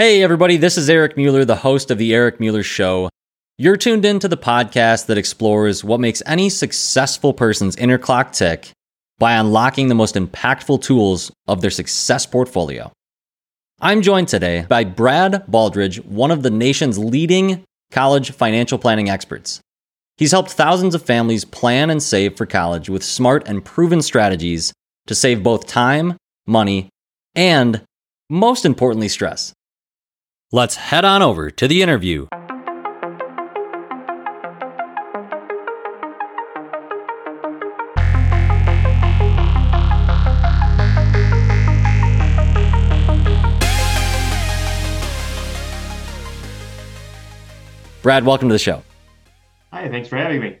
Hey, everybody, this is Eric Mueller, the host of The Eric Mueller Show. You're tuned in to the podcast that explores what makes any successful person's inner clock tick by unlocking the most impactful tools of their success portfolio. I'm joined today by Brad Baldridge, one of the nation's leading college financial planning experts. He's helped thousands of families plan and save for college with smart and proven strategies to save both time, money, and, most importantly, stress. Let's head on over to the interview. Brad, welcome to the show. Hi, thanks for having me.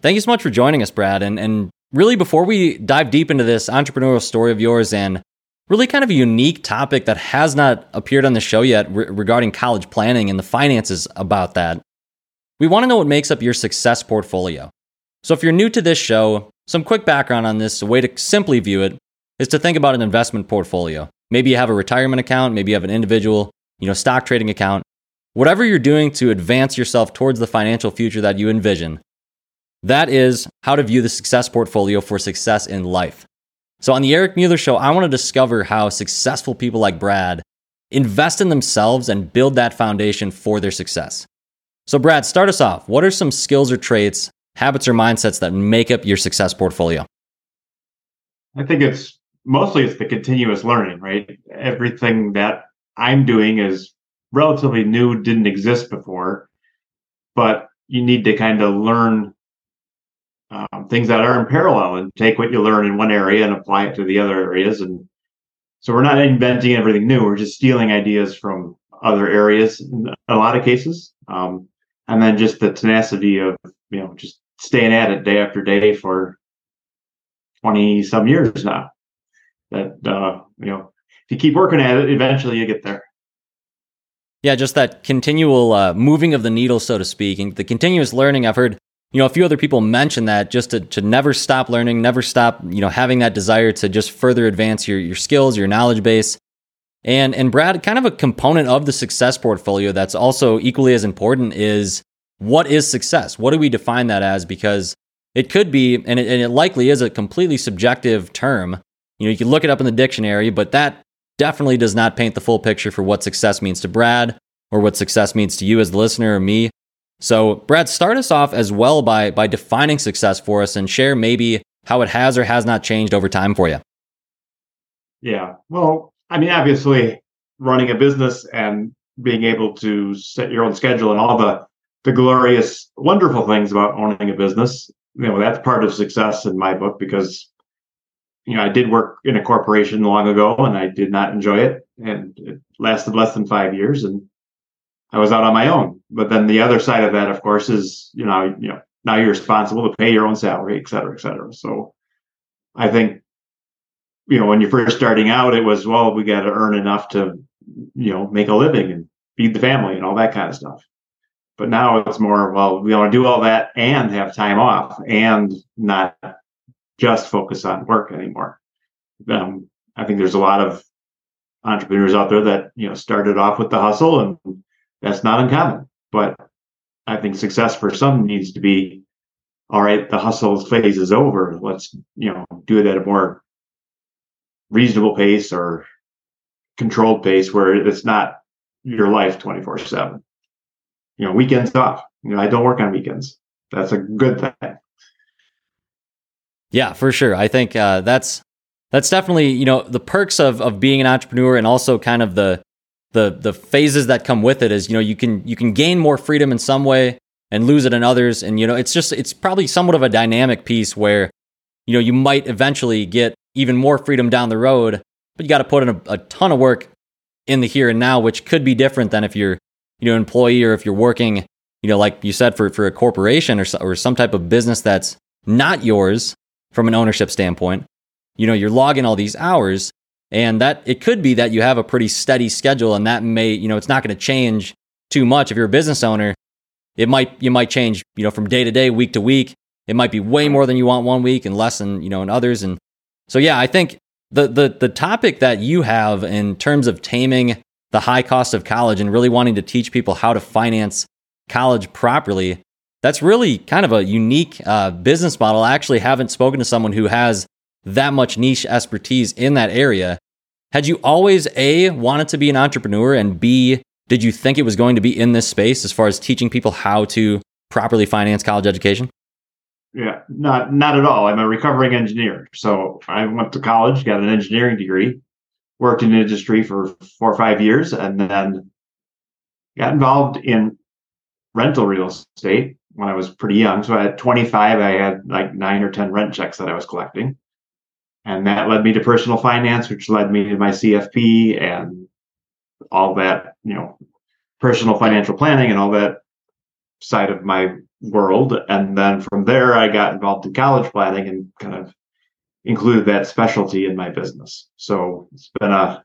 Thank you so much for joining us, Brad. And, and really, before we dive deep into this entrepreneurial story of yours and really kind of a unique topic that has not appeared on the show yet re- regarding college planning and the finances about that. We want to know what makes up your success portfolio. So, if you're new to this show, some quick background on this, a way to simply view it is to think about an investment portfolio. Maybe you have a retirement account, maybe you have an individual, you know, stock trading account. Whatever you're doing to advance yourself towards the financial future that you envision, that is how to view the success portfolio for success in life. So, on the Eric Mueller Show, I want to discover how successful people like Brad invest in themselves and build that foundation for their success. So, Brad, start us off. What are some skills or traits, habits or mindsets that make up your success portfolio? I think it's mostly it's the continuous learning, right? Everything that I'm doing is relatively new, didn't exist before, but you need to kind of learn um, things that are in parallel and take what you learn in one area and apply it to the other areas. And so we're not inventing everything new. We're just stealing ideas from other areas in a lot of cases. Um, and then just the tenacity of, you know, just staying at it day after day for 20 some years now. That, uh, you know, if you keep working at it, eventually you get there. Yeah, just that continual uh, moving of the needle, so to speak, and the continuous learning. I've heard you know, a few other people mentioned that just to, to never stop learning, never stop, you know, having that desire to just further advance your, your skills, your knowledge base. And, and Brad, kind of a component of the success portfolio that's also equally as important is what is success? What do we define that as? Because it could be, and it, and it likely is a completely subjective term. You know, you can look it up in the dictionary, but that definitely does not paint the full picture for what success means to Brad or what success means to you as the listener or me. So, Brad, start us off as well by by defining success for us and share maybe how it has or has not changed over time for you. Yeah. Well, I mean, obviously, running a business and being able to set your own schedule and all the the glorious, wonderful things about owning a business, you know, that's part of success in my book because you know, I did work in a corporation long ago and I did not enjoy it. And it lasted less than five years. And I was out on my own. But then the other side of that, of course, is you know you know now you're responsible to pay your own salary, et cetera, et cetera. So I think you know when you're first starting out, it was well we got to earn enough to you know make a living and feed the family and all that kind of stuff. But now it's more well we want to do all that and have time off and not just focus on work anymore. Um, I think there's a lot of entrepreneurs out there that you know started off with the hustle and that's not uncommon. But I think success for some needs to be all right, the hustle phase is over. Let's, you know, do it at a more reasonable pace or controlled pace where it's not your life 24 7. You know, weekends off. You know, I don't work on weekends. That's a good thing. Yeah, for sure. I think uh, that's that's definitely you know the perks of of being an entrepreneur and also kind of the the the phases that come with it is you know you can you can gain more freedom in some way and lose it in others. And you know it's just it's probably somewhat of a dynamic piece where you know you might eventually get even more freedom down the road but you got to put in a, a, ton of work in the here and now which could be different than if you're you know an employee or if you're working you know like you said for for a corporation or or some type of business that's not yours from an ownership standpoint. You know you're logging all these hours and that it could be that you have a pretty steady schedule and that may, you know, it's not going to change too much. If you're a business owner, it might, you might change, you know, from day to day, week to week. It might be way more than you want one week and less than, you know, in others. And so, yeah, I think the, the, the topic that you have in terms of taming the high cost of college and really wanting to teach people how to finance college properly. That's really kind of a unique uh, business model. I actually haven't spoken to someone who has that much niche expertise in that area. Had you always A, wanted to be an entrepreneur, and B, did you think it was going to be in this space as far as teaching people how to properly finance college education? Yeah, not not at all. I'm a recovering engineer. So I went to college, got an engineering degree, worked in industry for four or five years, and then got involved in rental real estate when I was pretty young. So at 25, I had like nine or 10 rent checks that I was collecting. And that led me to personal finance, which led me to my CFP and all that, you know, personal financial planning and all that side of my world. And then from there, I got involved in college planning and kind of included that specialty in my business. So it's been a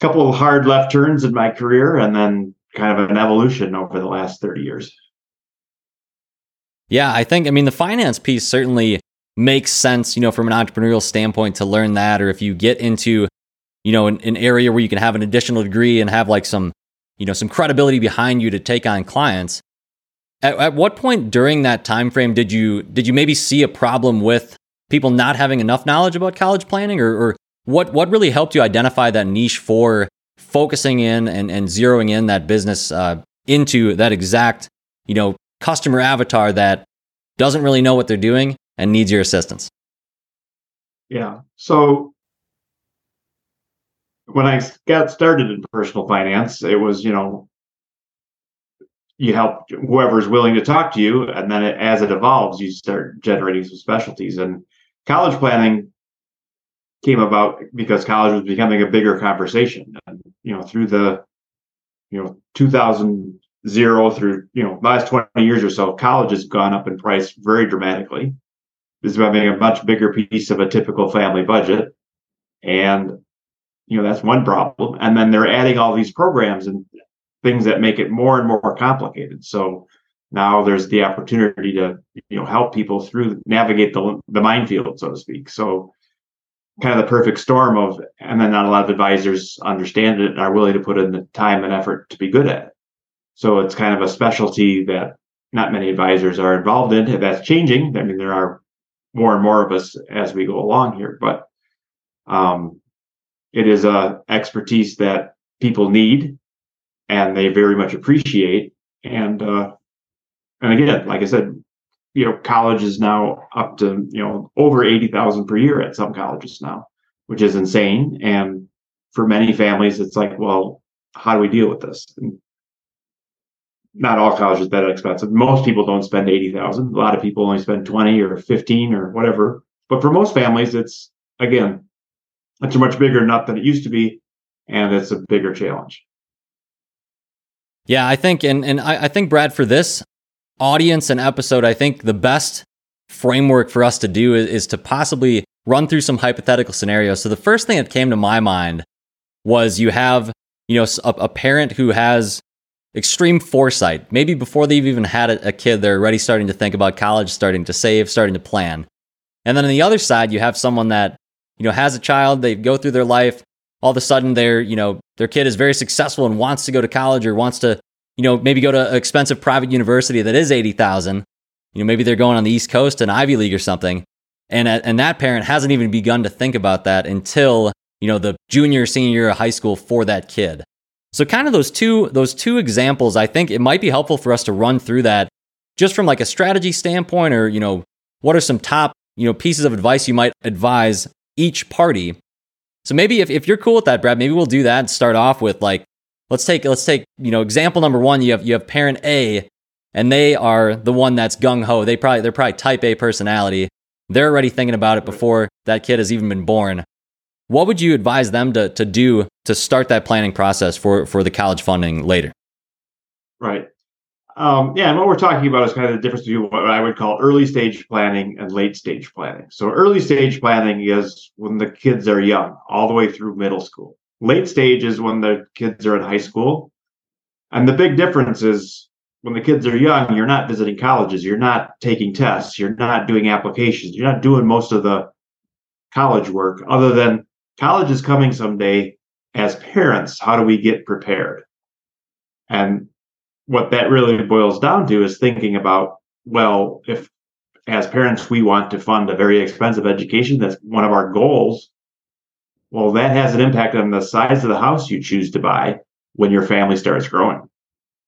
couple of hard left turns in my career and then kind of an evolution over the last 30 years. Yeah, I think, I mean, the finance piece certainly makes sense, you know, from an entrepreneurial standpoint to learn that. Or if you get into, you know, an, an area where you can have an additional degree and have like some, you know, some credibility behind you to take on clients. At, at what point during that time frame did you did you maybe see a problem with people not having enough knowledge about college planning, or, or what what really helped you identify that niche for focusing in and, and zeroing in that business uh, into that exact you know customer avatar that doesn't really know what they're doing and needs your assistance? Yeah. So when I got started in personal finance, it was, you know, you help whoever's willing to talk to you. And then it, as it evolves, you start generating some specialties. And college planning came about because college was becoming a bigger conversation. And, you know, through the, you know, 2000 zero through, you know, last 20 years or so, college has gone up in price very dramatically is having a much bigger piece of a typical family budget. And, you know, that's one problem. And then they're adding all these programs and things that make it more and more complicated. So now there's the opportunity to, you know, help people through navigate the, the minefield, so to speak. So kind of the perfect storm of, and then not a lot of advisors understand it and are willing to put in the time and effort to be good at it. So it's kind of a specialty that not many advisors are involved in. That's changing. I mean, there are more and more of us as we go along here. But um, it is a expertise that people need and they very much appreciate. And uh, and again, like I said, you know, college is now up to you know over eighty thousand per year at some colleges now, which is insane. And for many families, it's like, well, how do we deal with this? And not all colleges that expensive. Most people don't spend eighty thousand. A lot of people only spend twenty or fifteen or whatever. But for most families, it's again, it's a much bigger nut than it used to be, and it's a bigger challenge. Yeah, I think, and and I, I think Brad, for this audience and episode, I think the best framework for us to do is, is to possibly run through some hypothetical scenarios. So the first thing that came to my mind was you have you know a, a parent who has extreme foresight. Maybe before they've even had a, kid, they're already starting to think about college, starting to save, starting to plan. And then on the other side, you have someone that, you know, has a child, they go through their life, all of a sudden they're, you know, their kid is very successful and wants to go to college or wants to, you know, maybe go to an expensive private university that is 80,000. You know, maybe they're going on the East Coast an Ivy League or something. And uh, and that parent hasn't even begun to think about that until, you know, the junior senior year of high school for that kid. So kind of those two those two examples, I think it might be helpful for us to run through that just from like a strategy standpoint or, you know, what are some top, you know, pieces of advice you might advise each party. So maybe if, if you're cool with that, Brad, maybe we'll do that and start off with like let's take let's take, you know, example number 1, you have you have parent A and they are the one that's gung ho. They probably they're probably type A personality. They're already thinking about it before that kid has even been born. What would you advise them to, to do to start that planning process for, for the college funding later? Right. Um, yeah, and what we're talking about is kind of the difference between what I would call early stage planning and late stage planning. So, early stage planning is when the kids are young, all the way through middle school. Late stage is when the kids are in high school. And the big difference is when the kids are young, you're not visiting colleges, you're not taking tests, you're not doing applications, you're not doing most of the college work other than college is coming someday as parents, how do we get prepared? And what that really boils down to is thinking about, well, if as parents we want to fund a very expensive education, that's one of our goals. Well, that has an impact on the size of the house you choose to buy when your family starts growing.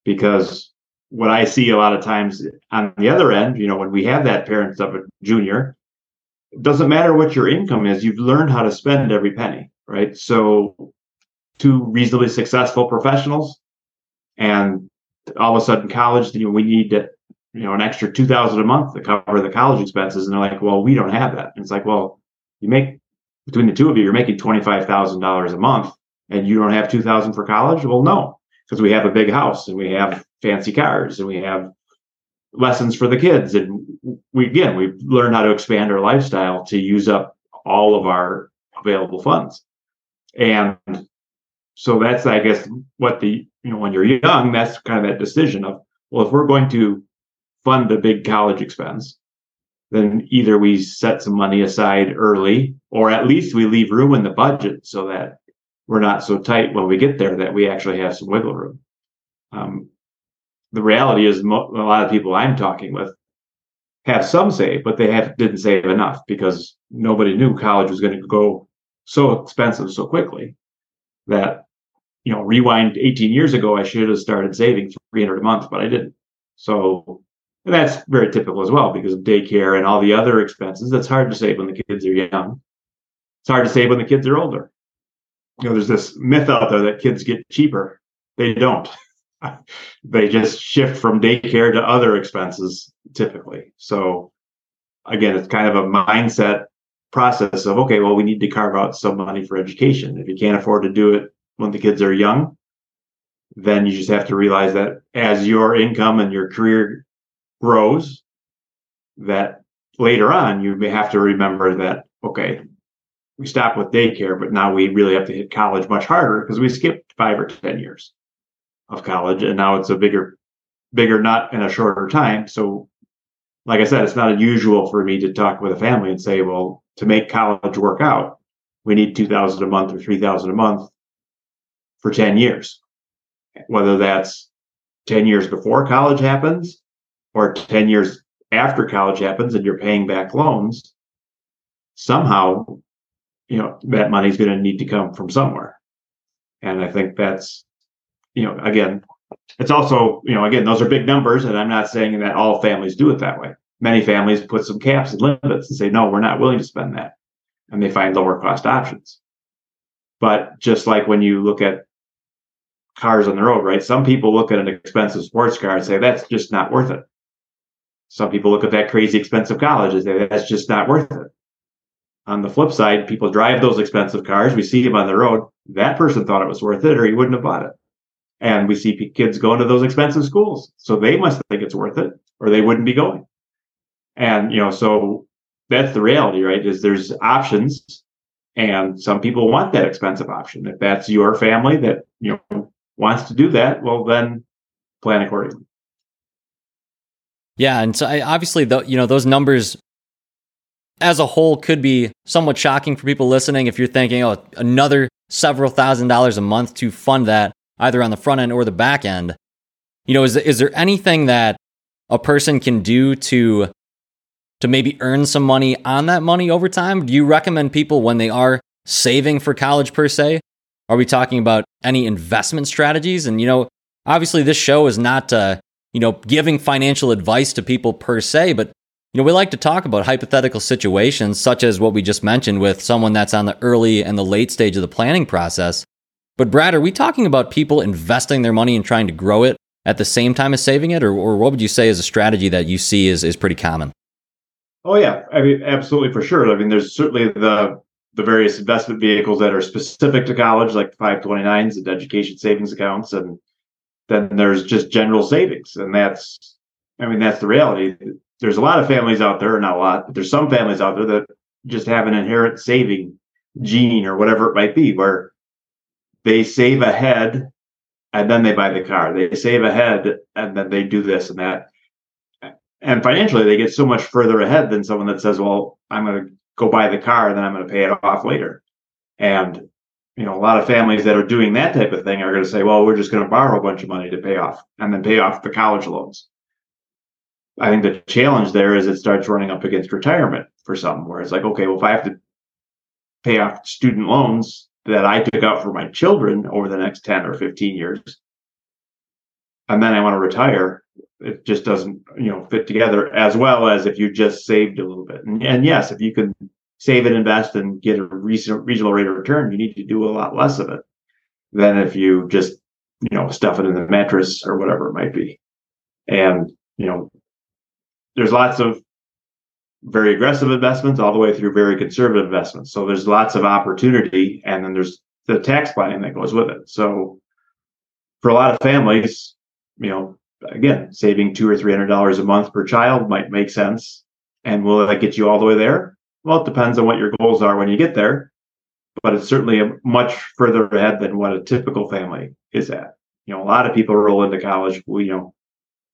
Because what I see a lot of times on the other end, you know, when we have that parent of a junior, doesn't matter what your income is, you've learned how to spend every penny, right? So two reasonably successful professionals and all of a sudden college, you know, we need to, you know, an extra 2000 a month to cover the college expenses. And they're like, well, we don't have that. And it's like, well, you make between the two of you, you're making $25,000 a month and you don't have 2000 for college. Well, no, because we have a big house and we have fancy cars and we have lessons for the kids. And we, again, we've learned how to expand our lifestyle to use up all of our available funds. And so that's, I guess, what the, you know, when you're young, that's kind of that decision of, well, if we're going to fund a big college expense, then either we set some money aside early or at least we leave room in the budget so that we're not so tight when we get there that we actually have some wiggle room. Um, the reality is, mo- a lot of people I'm talking with have some save, but they have didn't save enough because nobody knew college was going to go so expensive so quickly that you know rewind 18 years ago i should have started saving 300 a month but i didn't. So and that's very typical as well because of daycare and all the other expenses. That's hard to save when the kids are young. It's hard to save when the kids are older. You know there's this myth out there that kids get cheaper. They don't they just shift from daycare to other expenses typically. So again it's kind of a mindset process of okay well we need to carve out some money for education. If you can't afford to do it when the kids are young then you just have to realize that as your income and your career grows that later on you may have to remember that okay we stopped with daycare but now we really have to hit college much harder because we skipped five or ten years of college and now it's a bigger bigger nut in a shorter time. So like i said it's not unusual for me to talk with a family and say well to make college work out we need 2000 a month or 3000 a month for 10 years. Whether that's 10 years before college happens or 10 years after college happens and you're paying back loans somehow you know that money's going to need to come from somewhere. And i think that's you know again it's also you know again those are big numbers and i'm not saying that all families do it that way. Many families put some caps and limits and say no we're not willing to spend that and they find lower cost options. But just like when you look at cars on the road right some people look at an expensive sports car and say that's just not worth it. Some people look at that crazy expensive college and say that's just not worth it. On the flip side people drive those expensive cars we see them on the road that person thought it was worth it or he wouldn't have bought it and we see kids going to those expensive schools. So they must think it's worth it or they wouldn't be going. And you know so that's the reality right is there's options. And some people want that expensive option. If that's your family that you know wants to do that well then plan accordingly. Yeah and so I, obviously the, you know those numbers as a whole could be somewhat shocking for people listening if you're thinking oh another several thousand dollars a month to fund that either on the front end or the back end. You know, is is there anything that a person can do to to maybe earn some money on that money over time? Do you recommend people when they are saving for college per se? Are we talking about any investment strategies? And you know, obviously this show is not uh, you know, giving financial advice to people per se, but you know, we like to talk about hypothetical situations such as what we just mentioned with someone that's on the early and the late stage of the planning process. But Brad, are we talking about people investing their money and trying to grow it at the same time as saving it, or, or what would you say is a strategy that you see is is pretty common? Oh yeah, I mean absolutely for sure. I mean, there's certainly the the various investment vehicles that are specific to college, like 529s and education savings accounts, and then there's just general savings, and that's I mean that's the reality. There's a lot of families out there, not a lot, but there's some families out there that just have an inherent saving gene or whatever it might be, where they save ahead and then they buy the car. They save ahead and then they do this and that. And financially, they get so much further ahead than someone that says, "Well, I'm going to go buy the car and then I'm going to pay it off later." And you know, a lot of families that are doing that type of thing are going to say, well, we're just going to borrow a bunch of money to pay off and then pay off the college loans. I think the challenge there is it starts running up against retirement for some, where it's like, okay, well, if I have to pay off student loans that I took out for my children over the next 10 or 15 years, and then I want to retire, it just doesn't, you know, fit together as well as if you just saved a little bit. And, and yes, if you can save and invest and get a recent regional rate of return, you need to do a lot less of it than if you just, you know, stuff it in the mattress or whatever it might be. And, you know, there's lots of very aggressive investments all the way through very conservative investments. So there's lots of opportunity and then there's the tax planning that goes with it. So for a lot of families, you know, again, saving two or three hundred dollars a month per child might make sense. And will that get you all the way there? Well, it depends on what your goals are when you get there, but it's certainly a much further ahead than what a typical family is at. You know, a lot of people roll into college. We, you know,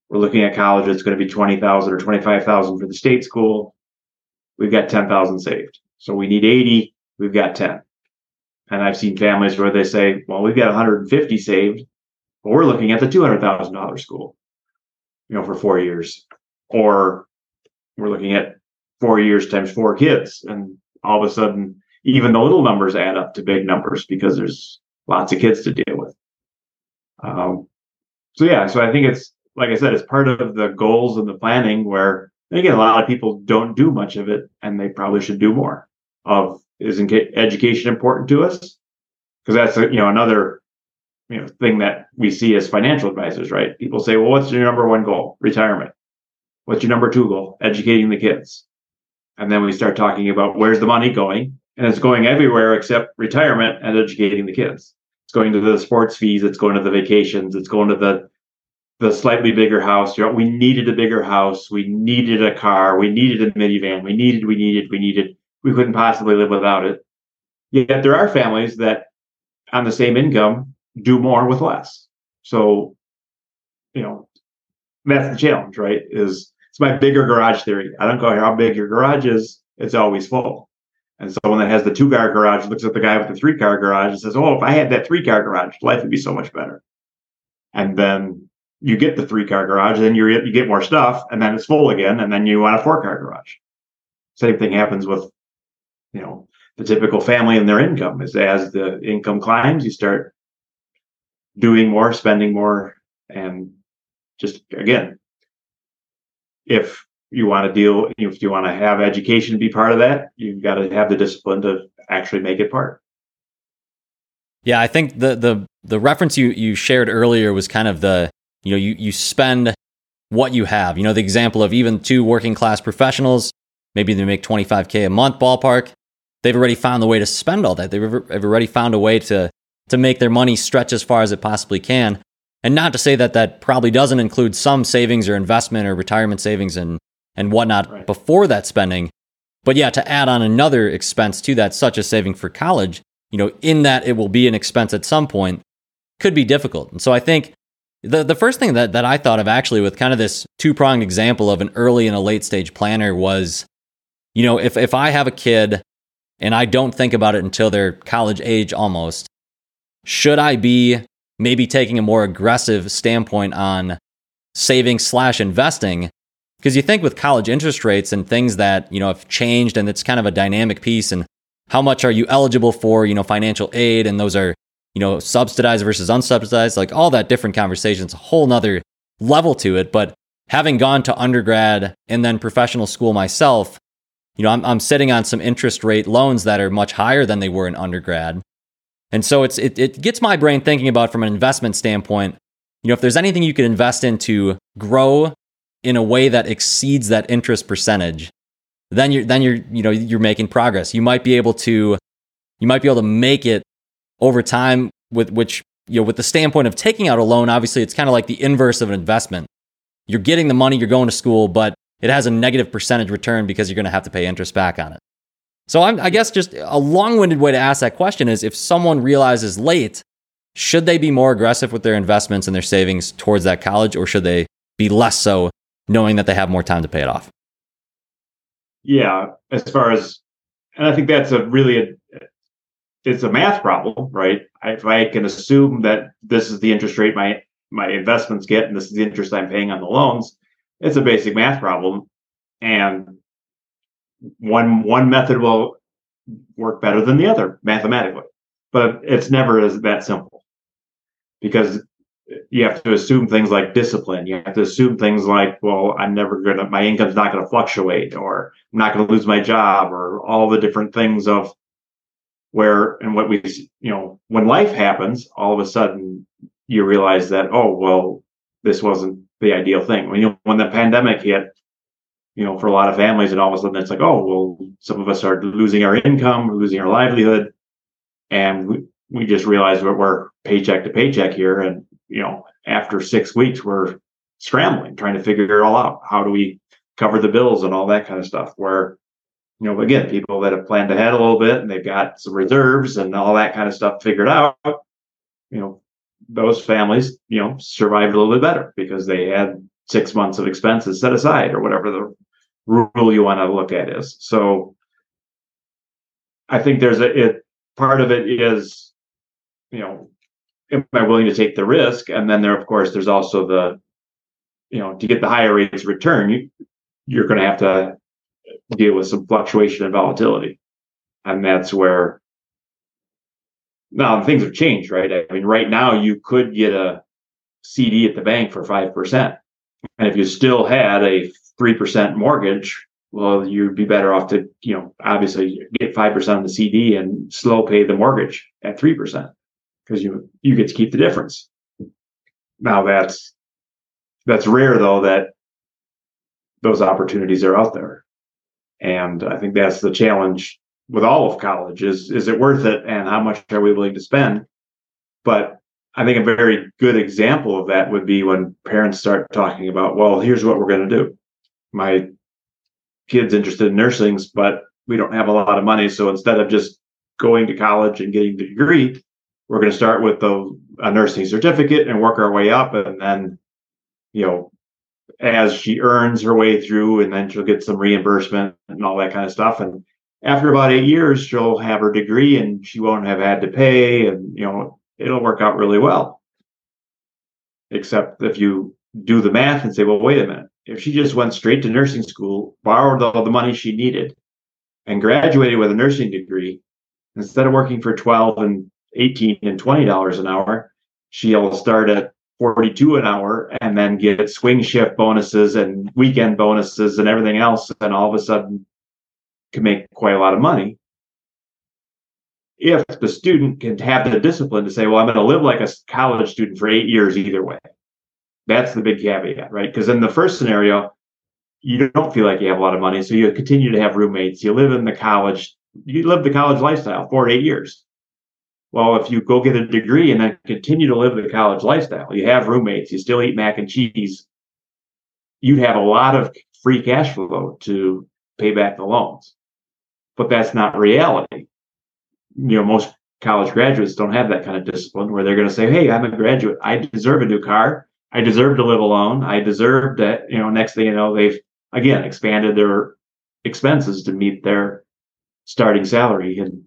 we're looking at college. It's going to be twenty thousand or twenty five thousand for the state school. We've got ten thousand saved, so we need eighty. We've got ten. And I've seen families where they say, "Well, we've got one hundred and fifty saved, but we're looking at the two hundred thousand dollars school, you know, for four years, or we're looking at four years times four kids. And all of a sudden, even the little numbers add up to big numbers because there's lots of kids to deal with. Um, so yeah, so I think it's like I said, it's part of the goals and the planning where again a lot of people don't do much of it, and they probably should do more. Of is education important to us? Because that's you know another you know thing that we see as financial advisors, right? People say, well, what's your number one goal? Retirement. What's your number two goal? Educating the kids. And then we start talking about where's the money going? And it's going everywhere except retirement and educating the kids. It's going to the sports fees, it's going to the vacations, it's going to the the slightly bigger house. You know, we needed a bigger house, we needed a car, we needed a minivan, we needed, we needed, we needed, we couldn't possibly live without it. Yet there are families that on the same income do more with less. So, you know, that's the challenge, right? Is it's my bigger garage theory. I don't care how big your garage is, it's always full. And someone that has the two car garage looks at the guy with the three car garage and says, Oh, if I had that three car garage, life would be so much better. And then you get the three car garage, then you you get more stuff, and then it's full again, and then you want a four car garage. Same thing happens with, you know, the typical family and their income. Is as the income climbs, you start doing more, spending more, and just again, if you want to deal, if you want to have education be part of that, you've got to have the discipline to actually make it part. Yeah, I think the the the reference you you shared earlier was kind of the you know you you spend what you have. You know the example of even two working class professionals, maybe they make 25k a month ballpark. They've already found the way to spend all that. They've already found a way to to make their money stretch as far as it possibly can. And not to say that that probably doesn't include some savings or investment or retirement savings and, and whatnot right. before that spending. But yeah, to add on another expense to that, such as saving for college, you know, in that it will be an expense at some point, could be difficult. And so I think the, the first thing that, that I thought of actually with kind of this two pronged example of an early and a late stage planner was, you know, if, if I have a kid and I don't think about it until they're college age almost, should I be maybe taking a more aggressive standpoint on saving slash investing? Because you think with college interest rates and things that you know have changed and it's kind of a dynamic piece and how much are you eligible for you know financial aid and those are you know subsidized versus unsubsidized like all that different conversations a whole nother level to it but having gone to undergrad and then professional school myself you know I'm, I'm sitting on some interest rate loans that are much higher than they were in undergrad and so it's it, it gets my brain thinking about from an investment standpoint, you know, if there's anything you could invest in to grow in a way that exceeds that interest percentage, then you're then you're you know you're making progress. You might be able to you might be able to make it over time with which you know with the standpoint of taking out a loan, obviously it's kind of like the inverse of an investment. You're getting the money, you're going to school, but it has a negative percentage return because you're going to have to pay interest back on it. So I'm, I guess just a long-winded way to ask that question is if someone realizes late, should they be more aggressive with their investments and their savings towards that college, or should they be less so, knowing that they have more time to pay it off? Yeah, as far as, and I think that's a really a it's a math problem, right? If I can assume that this is the interest rate my my investments get and this is the interest I'm paying on the loans, it's a basic math problem. And one one method will work better than the other mathematically. But it's never as that simple. Because you have to assume things like discipline. You have to assume things like, well, I'm never gonna my income's not gonna fluctuate or I'm not gonna lose my job or all the different things of where and what we you know when life happens all of a sudden you realize that oh well this wasn't the ideal thing. When you when the pandemic hit you know for a lot of families and all of a sudden it's like oh well some of us are losing our income losing our livelihood and we, we just realized we're, we're paycheck to paycheck here and you know after six weeks we're scrambling trying to figure it all out. How do we cover the bills and all that kind of stuff where you know, again, people that have planned ahead a little bit and they've got some reserves and all that kind of stuff figured out, you know, those families, you know, survived a little bit better because they had six months of expenses set aside or whatever the rule you want to look at is. So I think there's a it part of it is, you know, am I willing to take the risk? And then there, of course, there's also the, you know, to get the higher rates return, you you're going to have to deal with some fluctuation and volatility. And that's where now things have changed, right? I mean, right now you could get a CD at the bank for 5%. And if you still had a 3% mortgage, well, you'd be better off to, you know, obviously get 5% on the CD and slow pay the mortgage at 3% because you, you get to keep the difference. Now that's, that's rare though that those opportunities are out there. And I think that's the challenge with all of college is is it worth it and how much are we willing to spend? But I think a very good example of that would be when parents start talking about, well, here's what we're going to do. My kid's interested in nursing, but we don't have a lot of money. So instead of just going to college and getting the degree, we're going to start with the, a nursing certificate and work our way up. And then, you know, as she earns her way through and then she'll get some reimbursement and all that kind of stuff. And after about eight years she'll have her degree and she won't have had to pay and you know it'll work out really well. Except if you do the math and say well wait a minute. If she just went straight to nursing school borrowed all the money she needed and graduated with a nursing degree instead of working for 12 and 18 and 20 dollars an hour she'll start at 42 an hour and then get swing shift bonuses and weekend bonuses and everything else and all of a sudden can make quite a lot of money. If the student can have the discipline to say well i'm going to live like a college student for eight years either way. That's the big caveat right? Because in the first scenario you don't feel like you have a lot of money so you continue to have roommates. You live in the college you live the college lifestyle for eight years well, if you go get a degree and then continue to live the college lifestyle, you have roommates, you still eat mac and cheese, you'd have a lot of free cash flow to pay back the loans. But that's not reality. You know, most college graduates don't have that kind of discipline where they're going to say, Hey, I'm a graduate. I deserve a new car. I deserve to live alone. I deserve that. You know, next thing you know, they've again expanded their expenses to meet their starting salary. And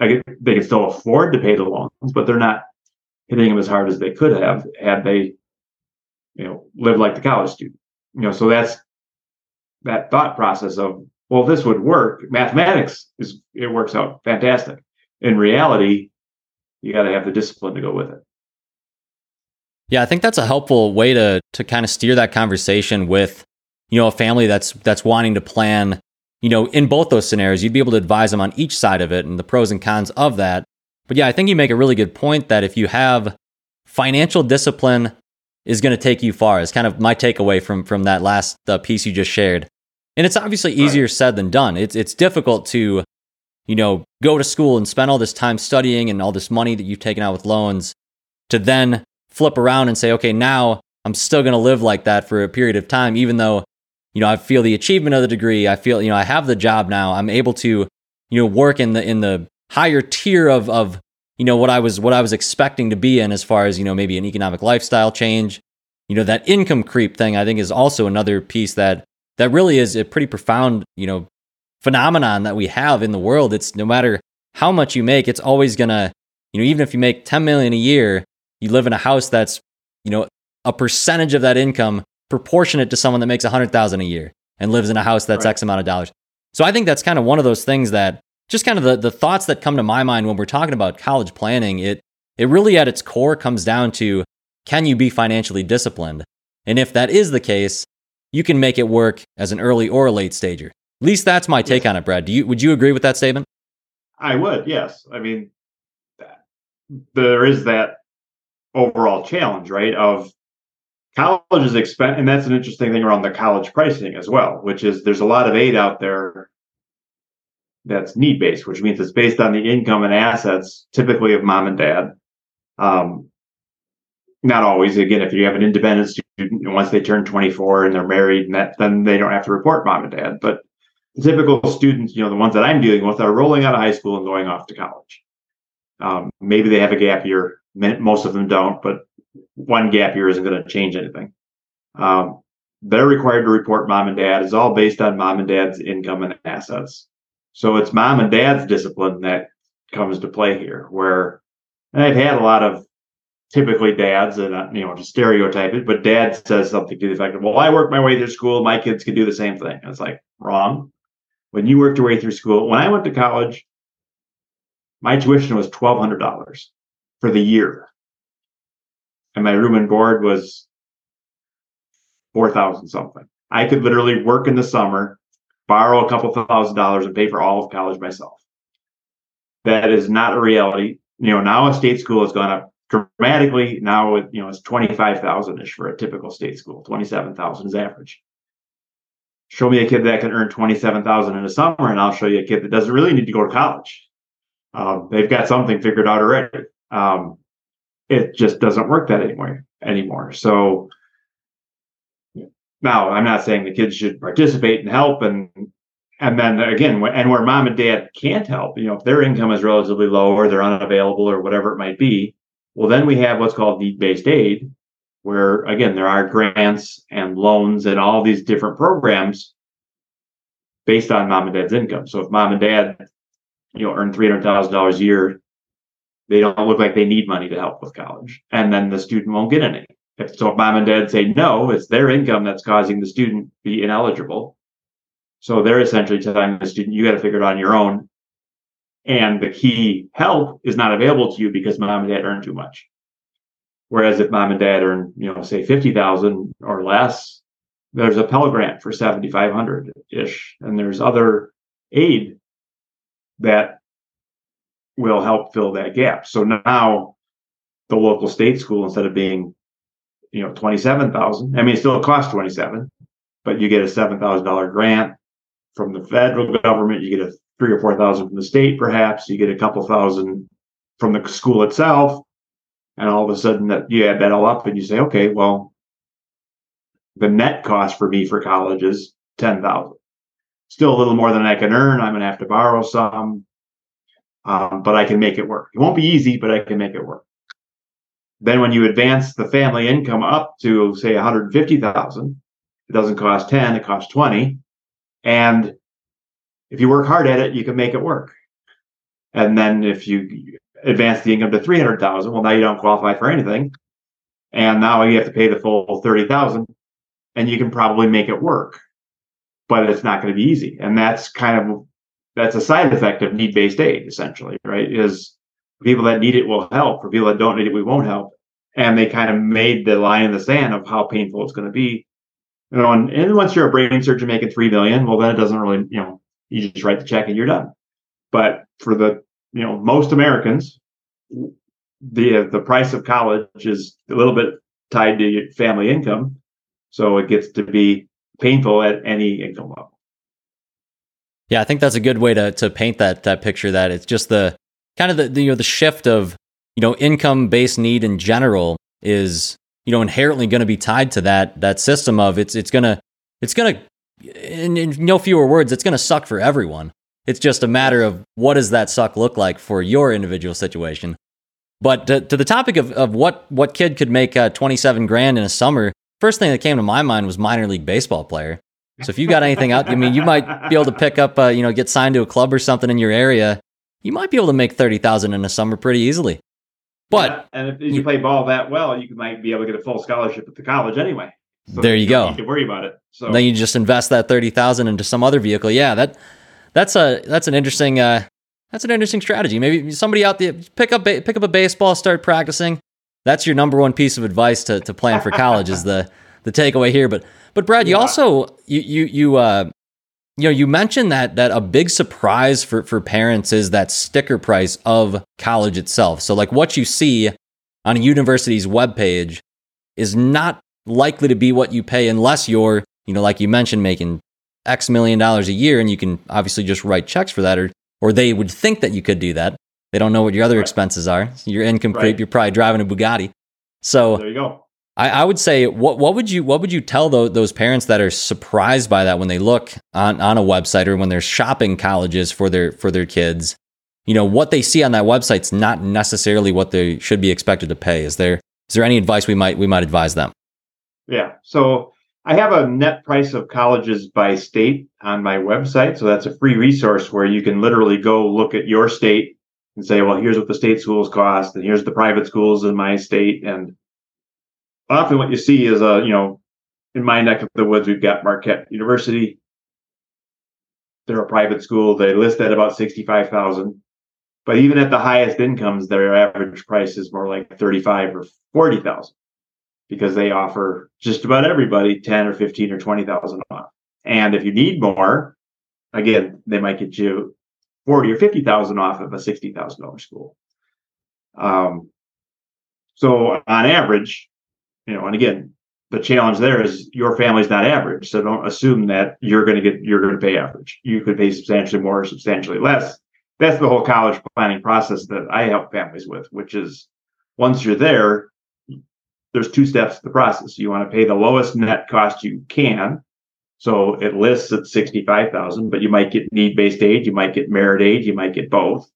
I, they can still afford to pay the loans, but they're not hitting them as hard as they could have had they, you know, lived like the college student. You know, so that's that thought process of, well, this would work. Mathematics is it works out fantastic. In reality, you got to have the discipline to go with it. Yeah, I think that's a helpful way to to kind of steer that conversation with, you know, a family that's that's wanting to plan you know, in both those scenarios, you'd be able to advise them on each side of it and the pros and cons of that. But yeah, I think you make a really good point that if you have financial discipline is going to take you far is kind of my takeaway from from that last uh, piece you just shared. And it's obviously easier right. said than done. It's it's difficult to you know, go to school and spend all this time studying and all this money that you've taken out with loans to then flip around and say, okay, now I'm still going to live like that for a period of time, even though you know, I feel the achievement of the degree. I feel, you know, I have the job now. I'm able to, you know, work in the in the higher tier of of you know what I was what I was expecting to be in as far as you know maybe an economic lifestyle change. You know that income creep thing I think is also another piece that that really is a pretty profound you know phenomenon that we have in the world. It's no matter how much you make, it's always gonna, you know, even if you make 10 million a year, you live in a house that's, you know, a percentage of that income proportionate to someone that makes 100,000 a year and lives in a house that's right. X amount of dollars. So I think that's kind of one of those things that just kind of the, the thoughts that come to my mind when we're talking about college planning, it it really at its core comes down to can you be financially disciplined? And if that is the case, you can make it work as an early or a late stager. At least that's my take yes. on it, Brad. Do you would you agree with that statement? I would, yes. I mean, there is that overall challenge, right? Of college is expensive, and that's an interesting thing around the college pricing as well, which is there's a lot of aid out there that's need based, which means it's based on the income and assets, typically of mom and dad. Um, not always. Again, if you have an independent student, once they turn 24 and they're married, and that then they don't have to report mom and dad. But the typical students, you know, the ones that I'm dealing with, are rolling out of high school and going off to college. Um, maybe they have a gap year. Most of them don't, but one gap year isn't going to change anything. Um, they're required to report mom and dad. It's all based on mom and dad's income and assets. So it's mom and dad's discipline that comes to play here, where I've had a lot of typically dads, and uh, you know, to stereotype it, but dad says something to the effect of, "Well, I worked my way through school. My kids can do the same thing." And it's like wrong. When you worked your way through school, when I went to college, my tuition was twelve hundred dollars for the year, and my room and board was four thousand something. I could literally work in the summer, borrow a couple thousand dollars, and pay for all of college myself. That is not a reality. You know, now a state school has gone up dramatically. Now, you know, it's 25,000 ish for a typical state school. 27,000 is average. Show me a kid that can earn 27,000 in a summer, and I'll show you a kid that doesn't really need to go to college. Um, they've got something figured out already. Um, it just doesn't work that anymore anymore. So now I'm not saying the kids should participate and help and and then again and where mom and dad can't help, you know, if their income is relatively low or they're unavailable or whatever it might be, well, then we have what's called need based aid, where again, there are grants and loans and all these different programs based on mom and dad's income. So if mom and dad, you know, earn $300,000 a year, they don't look like they need money to help with college. And then the student won't get any. If, so mom and dad say no, it's their income that's causing the student to be ineligible. So they're essentially telling the student, you got to figure it out on your own and the key help is not available to you because mom and dad earn too much. Whereas if mom and dad earn, you know, say 50,000 or less, there's a Pell Grant for 7,500 ish. And there's other aid that will help fill that gap. So now the local state school, instead of being, you know, 27,000, I mean, it still costs 27, but you get a $7,000 grant from the federal government. You get a three or four thousand from the state, perhaps you get a couple thousand from the school itself, and all of a sudden that you add that all up and you say, okay, well, the net cost for me for college is ten thousand. Still a little more than I can earn. I'm gonna have to borrow some, um, but I can make it work. It won't be easy, but I can make it work. Then when you advance the family income up to say 150,000, it doesn't cost 10, it costs 20. And if you work hard at it, you can make it work. And then if you advance the income to 300,000, well, now you don't qualify for anything. And now you have to pay the full 30,000 and you can probably make it work, but it's not going to be easy. And that's kind of, that's a side effect of need-based aid essentially, right? Is people that need it will help for people that don't need it, we won't help. And they kind of made the line in the sand of how painful it's going to be. You know, and, and once you're a brain surgeon making three million, well, then it doesn't really, you know, you just write the check and you're done. But for the you know most Americans, the the price of college is a little bit tied to family income, so it gets to be painful at any income level. Yeah, I think that's a good way to to paint that that picture. That it's just the kind of the, the you know the shift of you know income based need in general is you know inherently going to be tied to that that system of it's it's gonna it's gonna in, in no fewer words, it's to suck for everyone. It's just a matter of what does that suck look like for your individual situation. But to, to the topic of, of what, what kid could make uh, 27 grand in a summer, first thing that came to my mind was minor league baseball player. So if you got anything out, I mean, you might be able to pick up, uh, you know, get signed to a club or something in your area you might be able to make 30,000 in a summer pretty easily. But yeah, and if you play ball that well, you might be able to get a full scholarship at the college anyway. So there you, you go. Need to worry about it. So then you just invest that 30,000 into some other vehicle. Yeah, that that's a that's an interesting uh that's an interesting strategy. Maybe somebody out there pick up pick up a baseball, start practicing. That's your number one piece of advice to, to plan for college is the the takeaway here. But but Brad, you yeah. also you you you uh you know you mentioned that that a big surprise for for parents is that sticker price of college itself. So like what you see on a university's webpage is not likely to be what you pay unless you're you know like you mentioned making X million dollars a year and you can obviously just write checks for that or or they would think that you could do that. They don't know what your other right. expenses are. Your income creep, you're probably driving a Bugatti. So there you go. I, I, would say what what would you what would you tell those, those parents that are surprised by that when they look on, on a website or when they're shopping colleges for their for their kids? You know, what they see on that website's not necessarily what they should be expected to pay. Is there is there any advice we might we might advise them? Yeah. So I have a net price of colleges by state on my website. So that's a free resource where you can literally go look at your state and say, well, here's what the state schools cost, and here's the private schools in my state. And often what you see is a, you know, in my neck of the woods, we've got Marquette University. They're a private school. They list at about 65,000. But even at the highest incomes, their average price is more like 35 or 40,000 because they offer just about everybody 10 or 15 or 20,000 off. And if you need more, again, they might get you 40 or 50,000 off of a $60,000 school. Um, so on average, you know, and again, the challenge there is your family's not average. So don't assume that you're going to get, you're going to pay average. You could pay substantially more or substantially less. That's the whole college planning process that I help families with, which is once you're there, there's two steps to the process. You want to pay the lowest net cost you can. So it lists at 65,000, but you might get need-based aid, you might get merit aid, you might get both.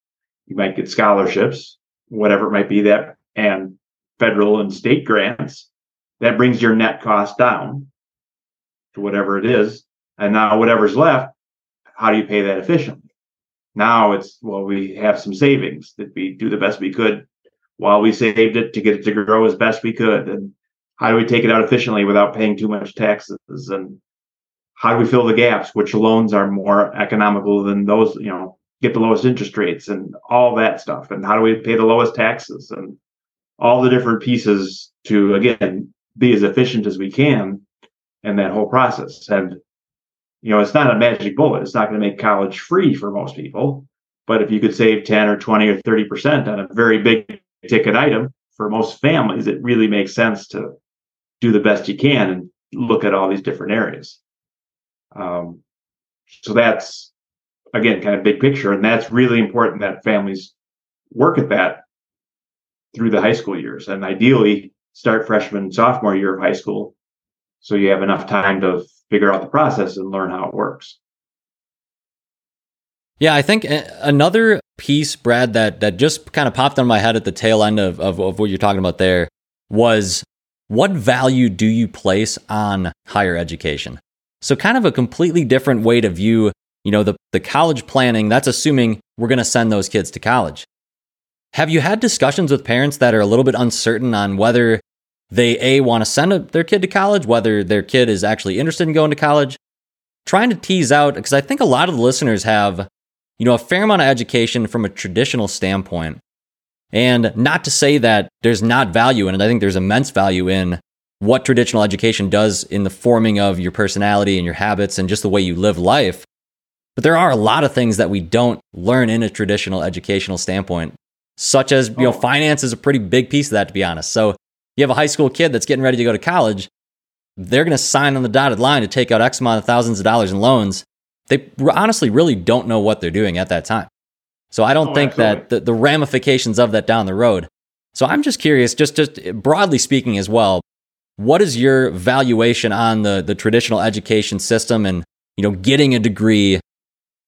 You might get scholarships, whatever it might be that and federal and state grants. That brings your net cost down to whatever it is. And now whatever's left, how do you pay that efficiently? Now it's well, we have some savings that we do the best we could while we saved it to get it to grow as best we could and how do we take it out efficiently without paying too much taxes and how do we fill the gaps which loans are more economical than those you know get the lowest interest rates and all that stuff and how do we pay the lowest taxes and all the different pieces to again be as efficient as we can in that whole process. And you know it's not a magic bullet. It's not going to make college free for most people but if you could save 10 or 20 or 30 percent on a very big ticket item for most families, it really makes sense to do the best you can and look at all these different areas. Um, so that's again kind of big picture, and that's really important that families work at that through the high school years, and ideally start freshman sophomore year of high school, so you have enough time to figure out the process and learn how it works. Yeah, I think uh, another piece, Brad, that that just kind of popped on my head at the tail end of, of, of what you're talking about there was what value do you place on higher education? So kind of a completely different way to view, you know, the, the college planning, that's assuming we're going to send those kids to college. Have you had discussions with parents that are a little bit uncertain on whether they a want to send a, their kid to college, whether their kid is actually interested in going to college? Trying to tease out because I think a lot of the listeners have you know, a fair amount of education from a traditional standpoint. And not to say that there's not value in it. I think there's immense value in what traditional education does in the forming of your personality and your habits and just the way you live life. But there are a lot of things that we don't learn in a traditional educational standpoint, such as, you know, oh. finance is a pretty big piece of that, to be honest. So you have a high school kid that's getting ready to go to college. They're going to sign on the dotted line to take out X amount of thousands of dollars in loans they honestly really don't know what they're doing at that time. So I don't oh, think absolutely. that the, the ramifications of that down the road. So I'm just curious, just just broadly speaking as well, what is your valuation on the the traditional education system and you know getting a degree?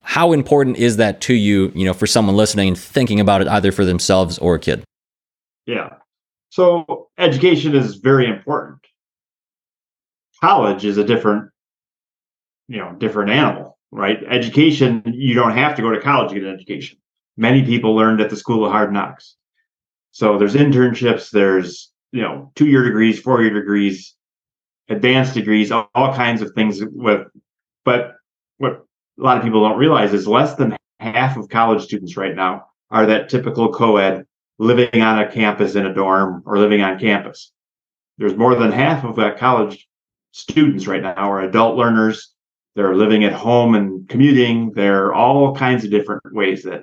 How important is that to you? You know, for someone listening and thinking about it either for themselves or a kid. Yeah. So education is very important. College is a different, you know, different animal right? Education, you don't have to go to college to get an education. many people learned at the School of Hard Knocks. So there's internships, there's you know two year degrees, four year degrees, advanced degrees, all, all kinds of things with. But what a lot of people don't realize is less than half of college students right now are that typical co-ed living on a campus in a dorm or living on campus. There's more than half of that college students right now are adult learners. They're living at home and commuting. There are all kinds of different ways that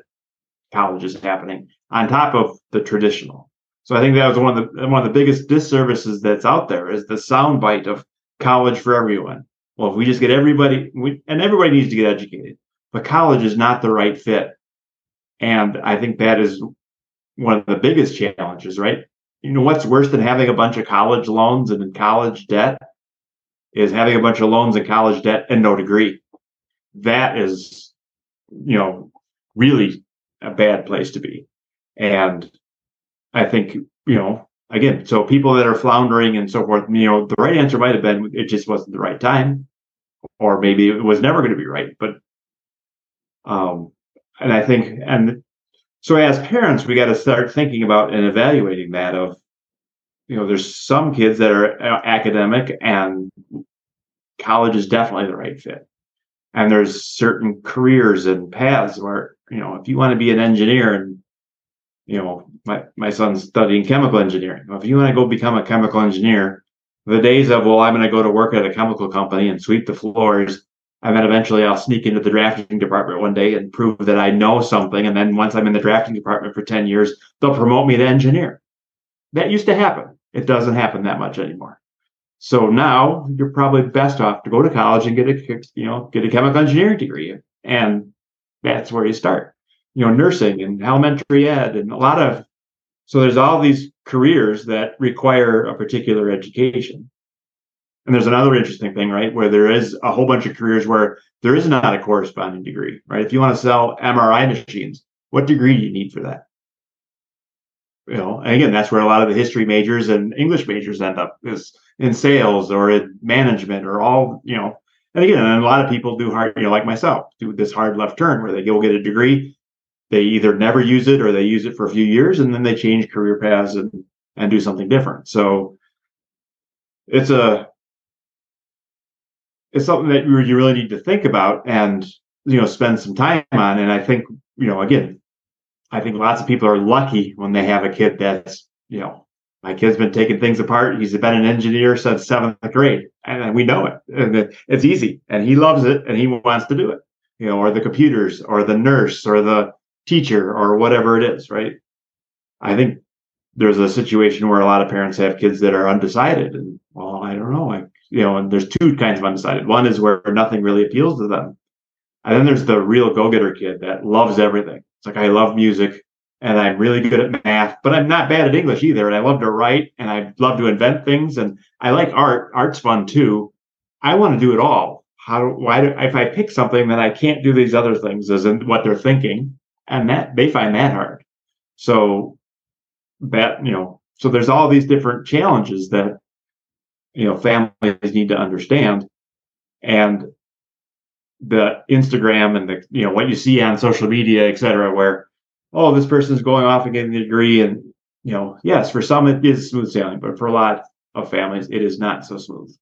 college is happening on top of the traditional. So I think that was one of the one of the biggest disservices that's out there is the soundbite of college for everyone. Well, if we just get everybody, we, and everybody needs to get educated, but college is not the right fit. And I think that is one of the biggest challenges, right? You know, what's worse than having a bunch of college loans and college debt is having a bunch of loans and college debt and no degree. That is, you know, really a bad place to be. And I think, you know, again, so people that are floundering and so forth, you know, the right answer might have been it just wasn't the right time, or maybe it was never going to be right. But, um, and I think, and so as parents, we got to start thinking about and evaluating that of, you know, there's some kids that are uh, academic and college is definitely the right fit. And there's certain careers and paths where, you know, if you want to be an engineer and you know, my, my son's studying chemical engineering. If you want to go become a chemical engineer, the days of, well, I'm going to go to work at a chemical company and sweep the floors, and then eventually I'll sneak into the drafting department one day and prove that I know something. And then once I'm in the drafting department for 10 years, they'll promote me to engineer. That used to happen. It doesn't happen that much anymore. So now you're probably best off to go to college and get a, you know, get a chemical engineering degree. And that's where you start you know nursing and elementary ed and a lot of so there's all these careers that require a particular education. And there's another interesting thing right where there is a whole bunch of careers where there is not a corresponding degree right? If you want to sell mri machines what degree do you need for that? You know and again that's where a lot of the history majors and english majors end up is in sales or in management or all you know. And again and a lot of people do hard you know like myself do this hard left turn where they go get a degree they either never use it or they use it for a few years and then they change career paths and and do something different. So it's a it's something that you really need to think about and you know spend some time on. And i think you know again i think lots of people are lucky when they have a kid that's you know my kid's been taking things apart. He's been an engineer since seventh grade and we know it. And it's easy and he loves it and he wants to do it you know or the computers or the nurse or the teacher or whatever it is, right? I think there's a situation where a lot of parents have kids that are undecided and well, I don't know, like you know, and there's two kinds of undecided. One is where nothing really appeals to them. And then there's the real go-getter kid that loves everything. It's like I love music and I'm really good at math, but I'm not bad at English either. And I love to write and I love to invent things and I like art. Art's fun too. I want to do it all. How why do if I pick something that I can't do these other things isn't what they're thinking, and that they find that hard. So that you know, so there's all these different challenges that you know families need to understand, and the Instagram and the you know what you see on social media, et cetera, where oh this person's going off and getting a degree, and you know yes, for some it is smooth sailing, but for a lot of families it is not so smooth.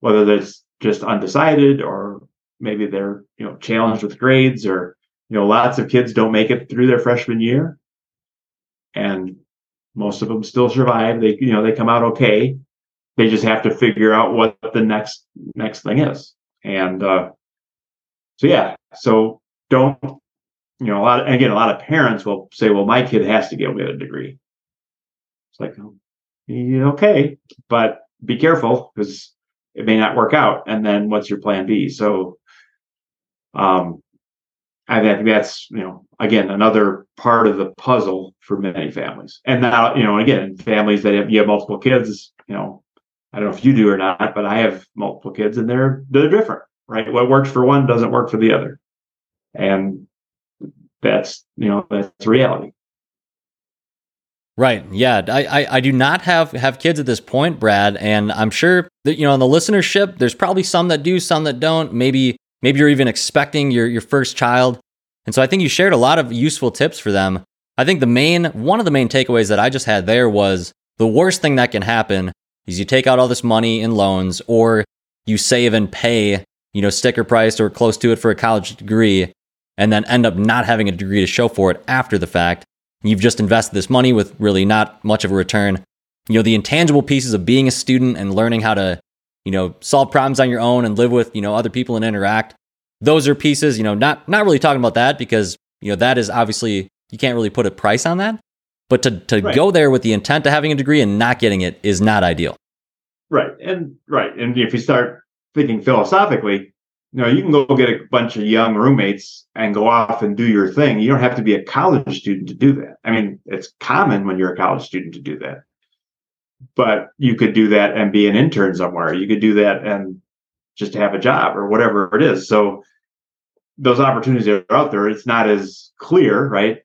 Whether that's just undecided or maybe they're you know challenged with grades or you know, lots of kids don't make it through their freshman year, and most of them still survive. They, you know, they come out okay. They just have to figure out what the next next thing is. And uh, so, yeah. So don't, you know, a lot. Of, again, a lot of parents will say, "Well, my kid has to get a degree." It's like, yeah, okay, but be careful because it may not work out. And then, what's your plan B? So, um, I think that's you know again another part of the puzzle for many families. And now you know again families that have you have multiple kids. You know I don't know if you do or not, but I have multiple kids and they're they're different, right? What works for one doesn't work for the other, and that's you know that's reality. Right. Yeah. I, I, I, do not have, have kids at this point, Brad. And I'm sure that, you know, in the listenership, there's probably some that do, some that don't. Maybe Maybe you're even expecting your, your first child. And so I think you shared a lot of useful tips for them. I think the main, one of the main takeaways that I just had there was the worst thing that can happen is you take out all this money in loans or you save and pay, you know, sticker price or close to it for a college degree and then end up not having a degree to show for it after the fact. You've just invested this money with really not much of a return. You know, the intangible pieces of being a student and learning how to, you know, solve problems on your own and live with, you know, other people and interact. Those are pieces, you know, not not really talking about that because, you know, that is obviously you can't really put a price on that. But to, to right. go there with the intent of having a degree and not getting it is not ideal. Right. And right. And if you start thinking philosophically, you know, you can go get a bunch of young roommates and go off and do your thing. You don't have to be a college student to do that. I mean, it's common when you're a college student to do that. But you could do that and be an intern somewhere. You could do that and just have a job or whatever it is. So those opportunities are out there. It's not as clear, right?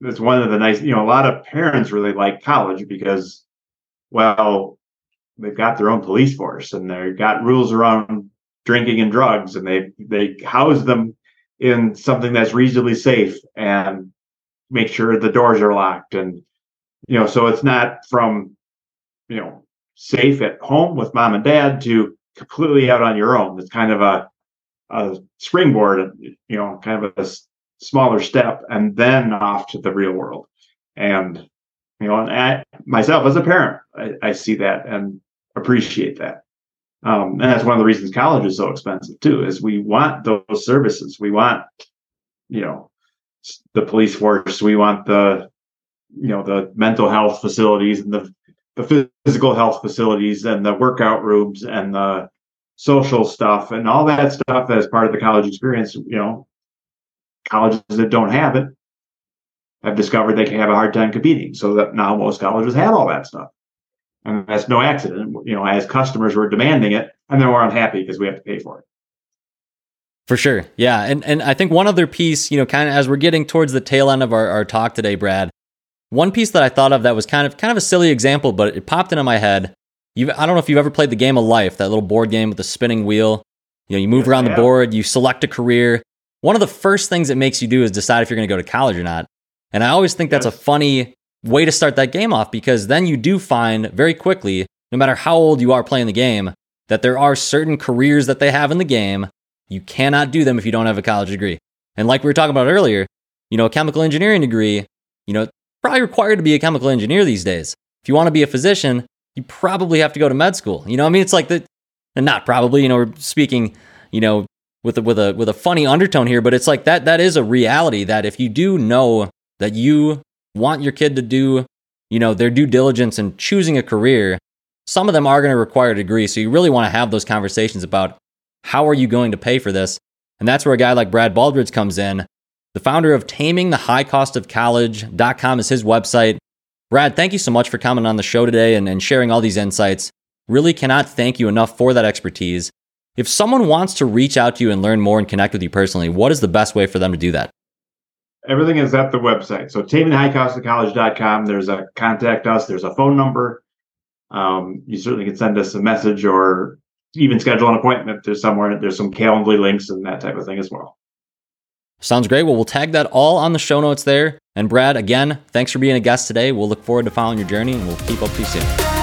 It's one of the nice, you know, a lot of parents really like college because, well, they've got their own police force and they've got rules around drinking and drugs and they they house them in something that's reasonably safe and make sure the doors are locked and you know so it's not from you know safe at home with mom and dad to completely out on your own it's kind of a a springboard you know kind of a smaller step and then off to the real world and you know and I, myself as a parent I, I see that and appreciate that um, and that's one of the reasons college is so expensive too, is we want those services. We want, you know, the police force. We want the, you know, the mental health facilities and the the physical health facilities and the workout rooms and the social stuff and all that stuff as part of the college experience. You know, colleges that don't have it have discovered they can have a hard time competing. So that now most colleges have all that stuff. And that's no accident. You know, as customers were demanding it, and then we're unhappy because we have to pay for it. For sure. Yeah. And and I think one other piece, you know, kind of as we're getting towards the tail end of our, our talk today, Brad, one piece that I thought of that was kind of kind of a silly example, but it popped into my head. You I don't know if you've ever played the game of life, that little board game with the spinning wheel. You know, you move around the board, you select a career. One of the first things it makes you do is decide if you're going to go to college or not. And I always think that's a funny way to start that game off because then you do find very quickly, no matter how old you are playing the game, that there are certain careers that they have in the game. You cannot do them if you don't have a college degree. And like we were talking about earlier, you know, a chemical engineering degree, you know, probably required to be a chemical engineer these days. If you want to be a physician, you probably have to go to med school. You know, I mean, it's like the, and not probably, you know, we're speaking, you know, with a, with a with a funny undertone here, but it's like that that is a reality that if you do know that you want your kid to do, you know, their due diligence in choosing a career, some of them are going to require a degree. So you really want to have those conversations about how are you going to pay for this? And that's where a guy like Brad Baldridge comes in. The founder of tamingthehighcostofcollege.com is his website. Brad, thank you so much for coming on the show today and, and sharing all these insights. Really cannot thank you enough for that expertise. If someone wants to reach out to you and learn more and connect with you personally, what is the best way for them to do that? everything is at the website. So tamingthehighcostofcollege.com. There's a contact us. There's a phone number. Um, you certainly can send us a message or even schedule an appointment. There's somewhere. There's some Calendly links and that type of thing as well. Sounds great. Well, we'll tag that all on the show notes there. And Brad, again, thanks for being a guest today. We'll look forward to following your journey and we'll keep up with you soon.